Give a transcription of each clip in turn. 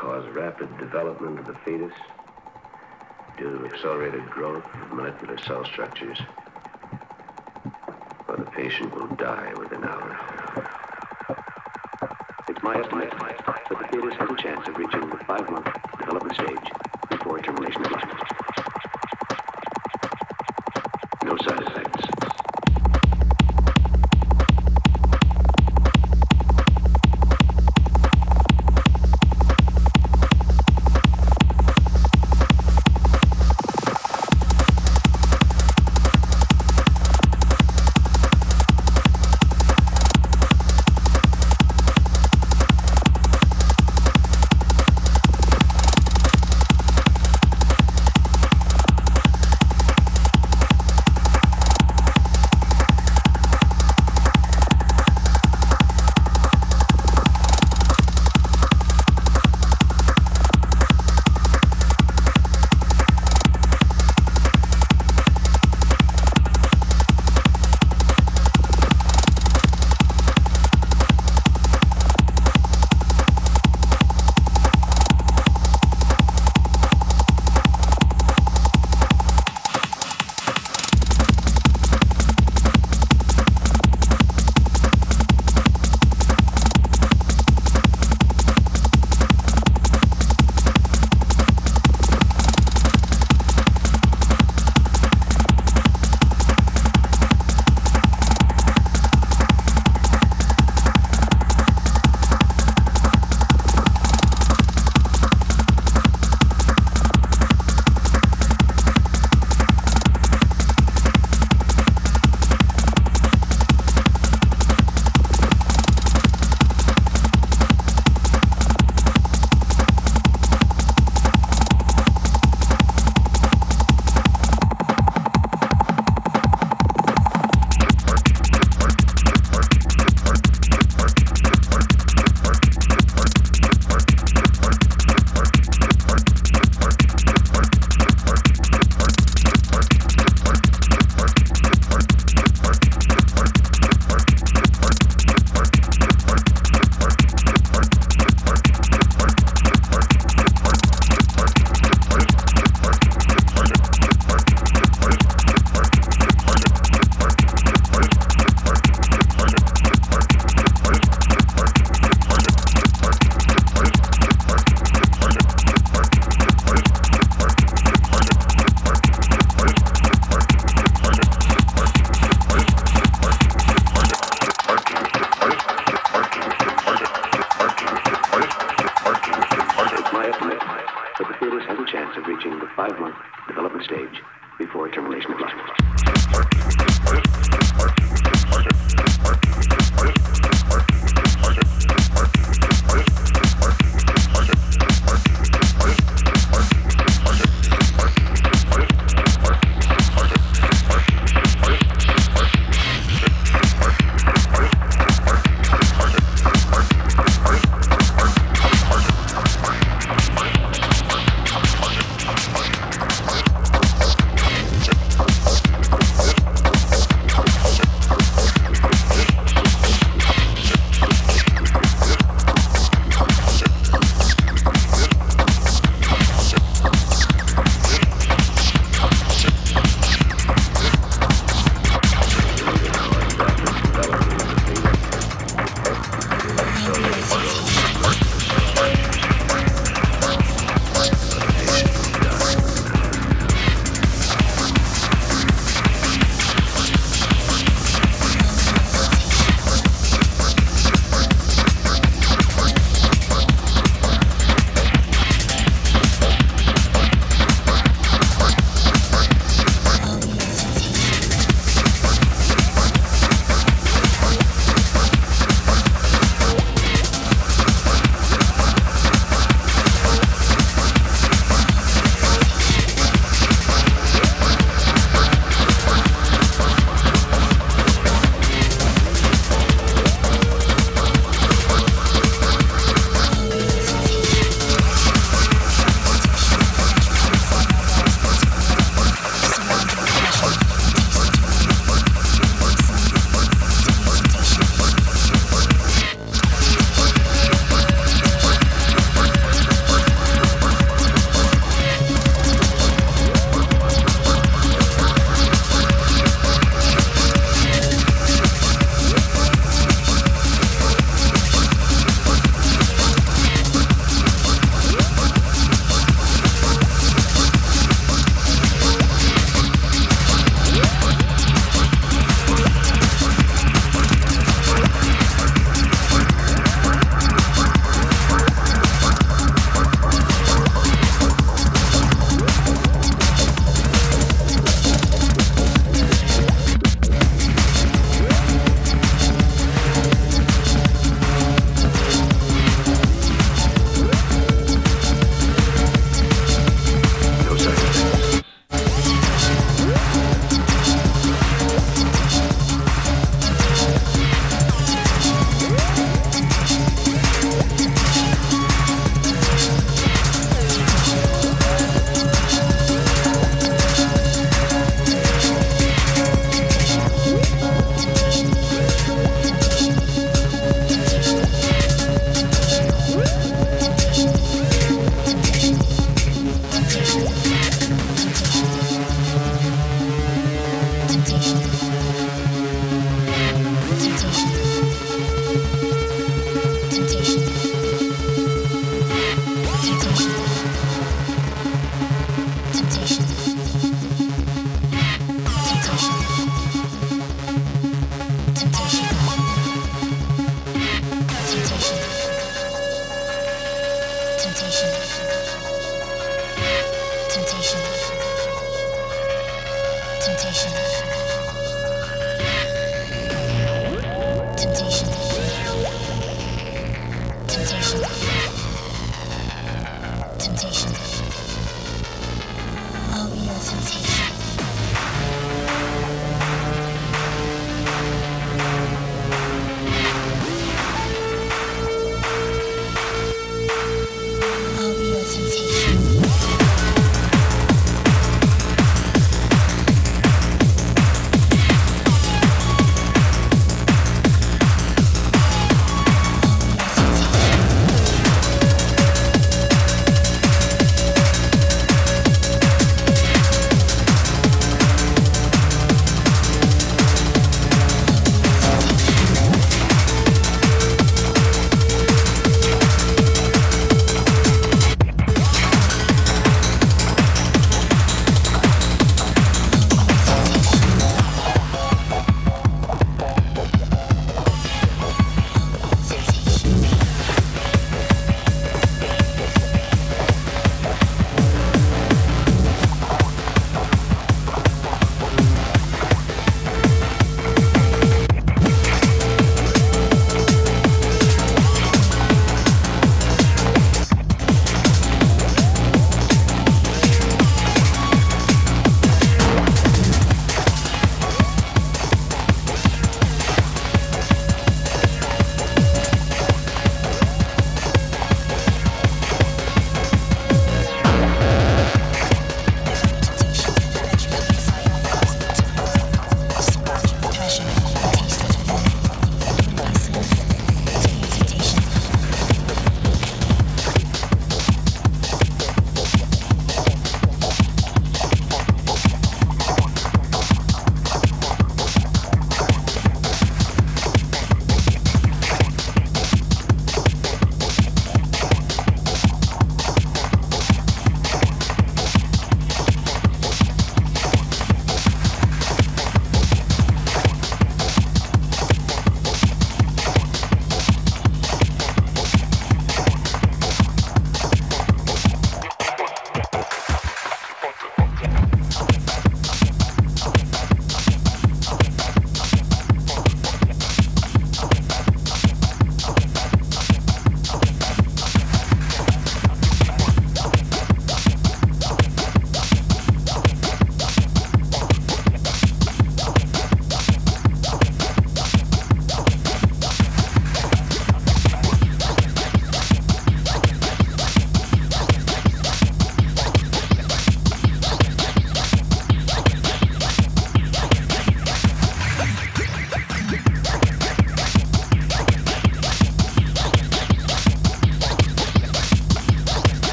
cause rapid development of the fetus due to accelerated growth of molecular cell structures, or the patient will die within hours. It's my estimate that the fetus has a chance of reaching the five-month development stage before termination of life.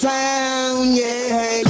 Town, yeah.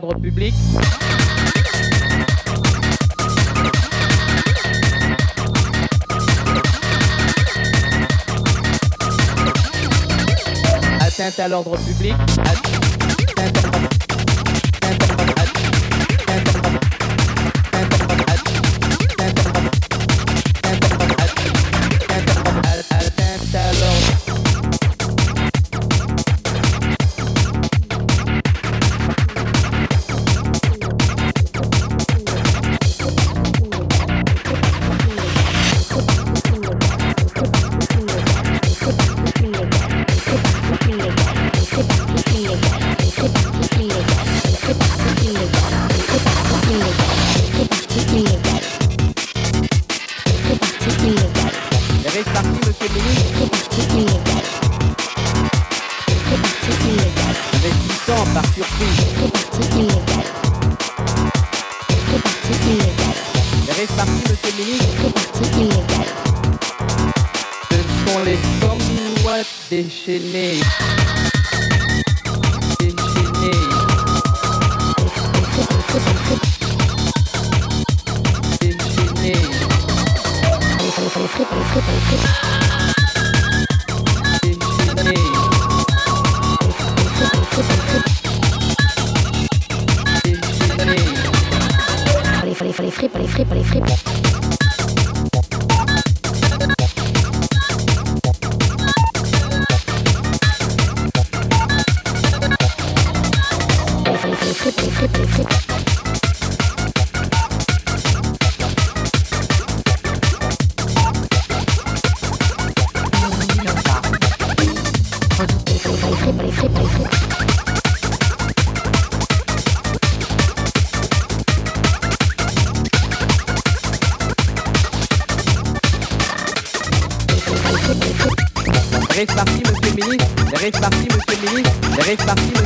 L'ordre public. Atteinte à l'ordre public. repartir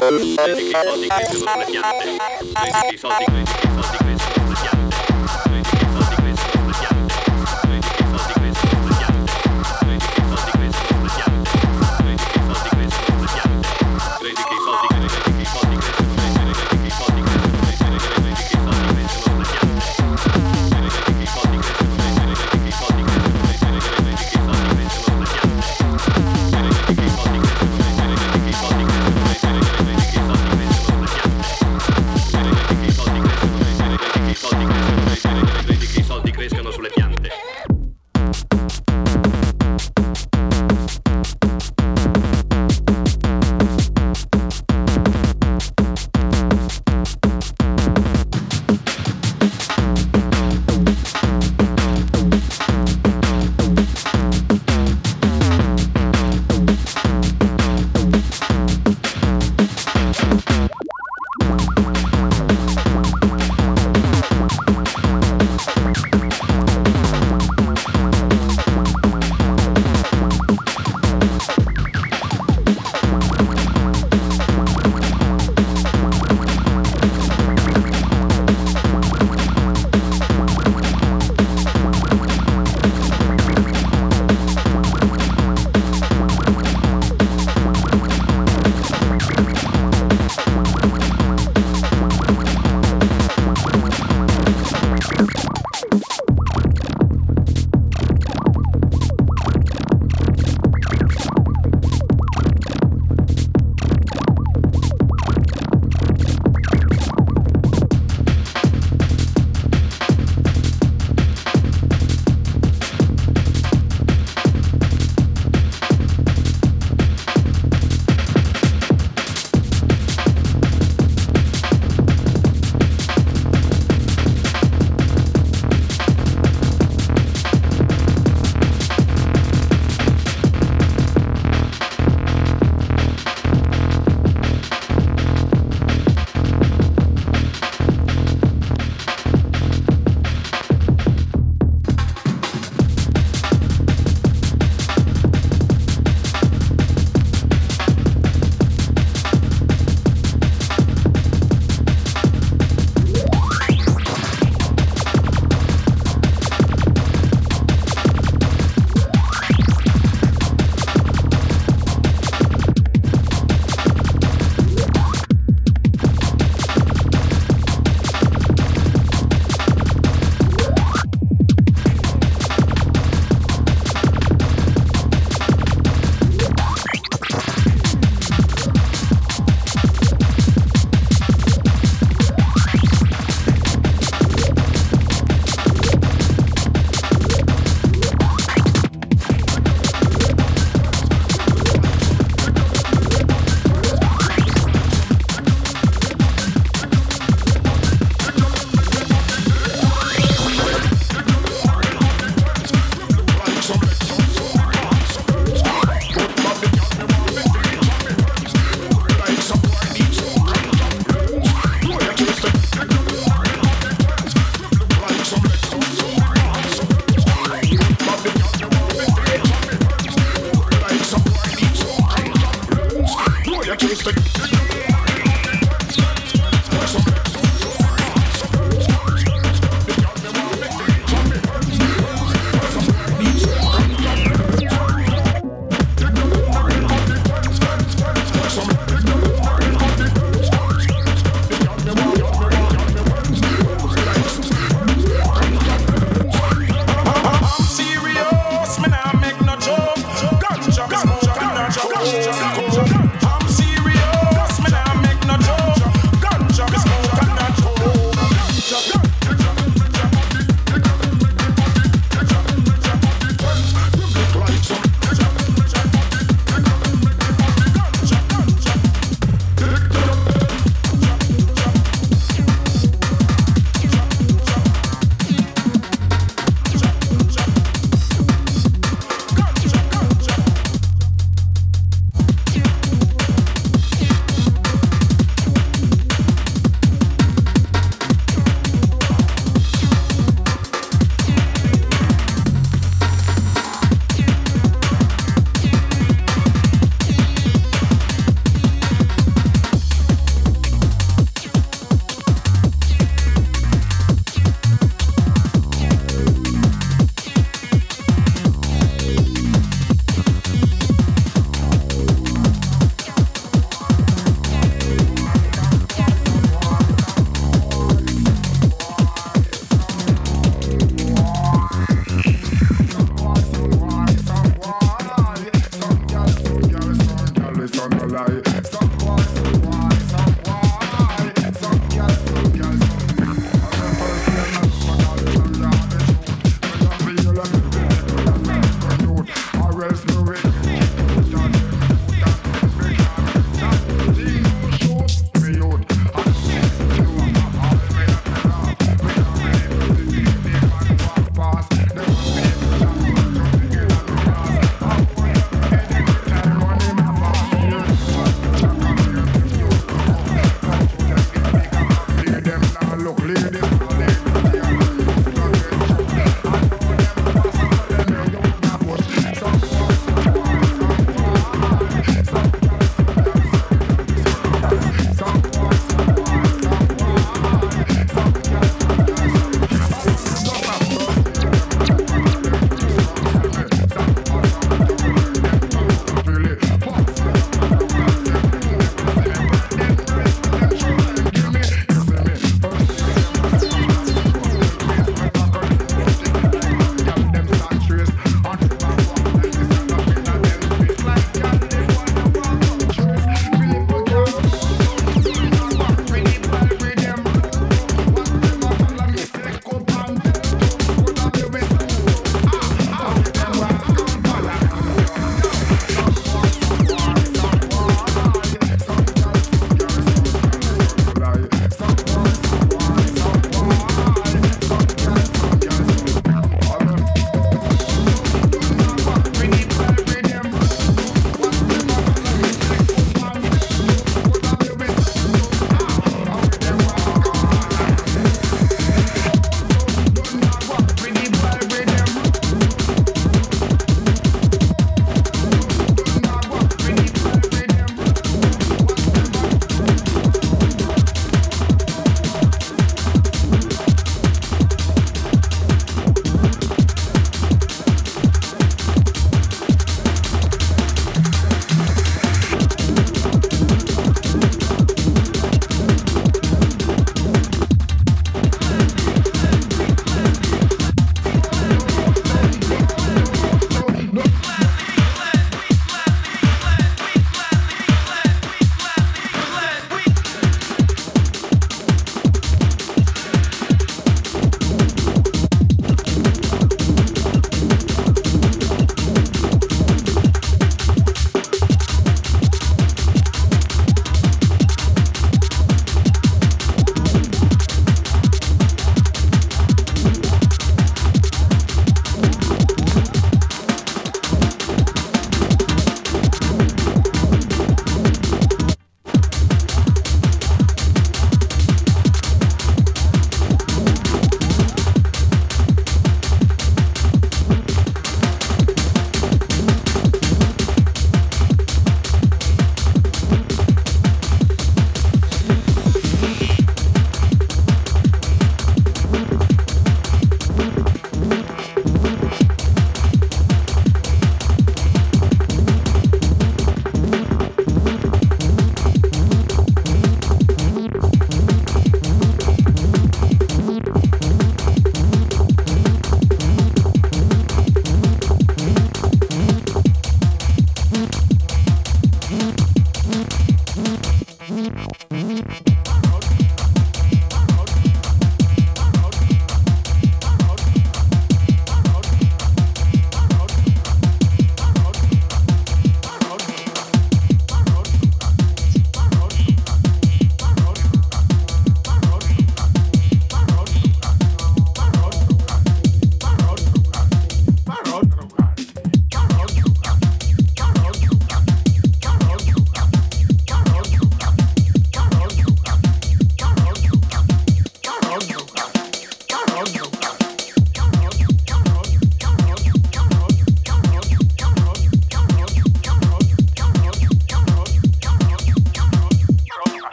esotico e pseudoplagiante. Esotico e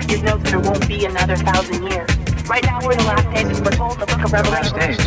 mark his notes, there won't be another thousand years. Right now we're in the last days, and we're told the book of Revelation.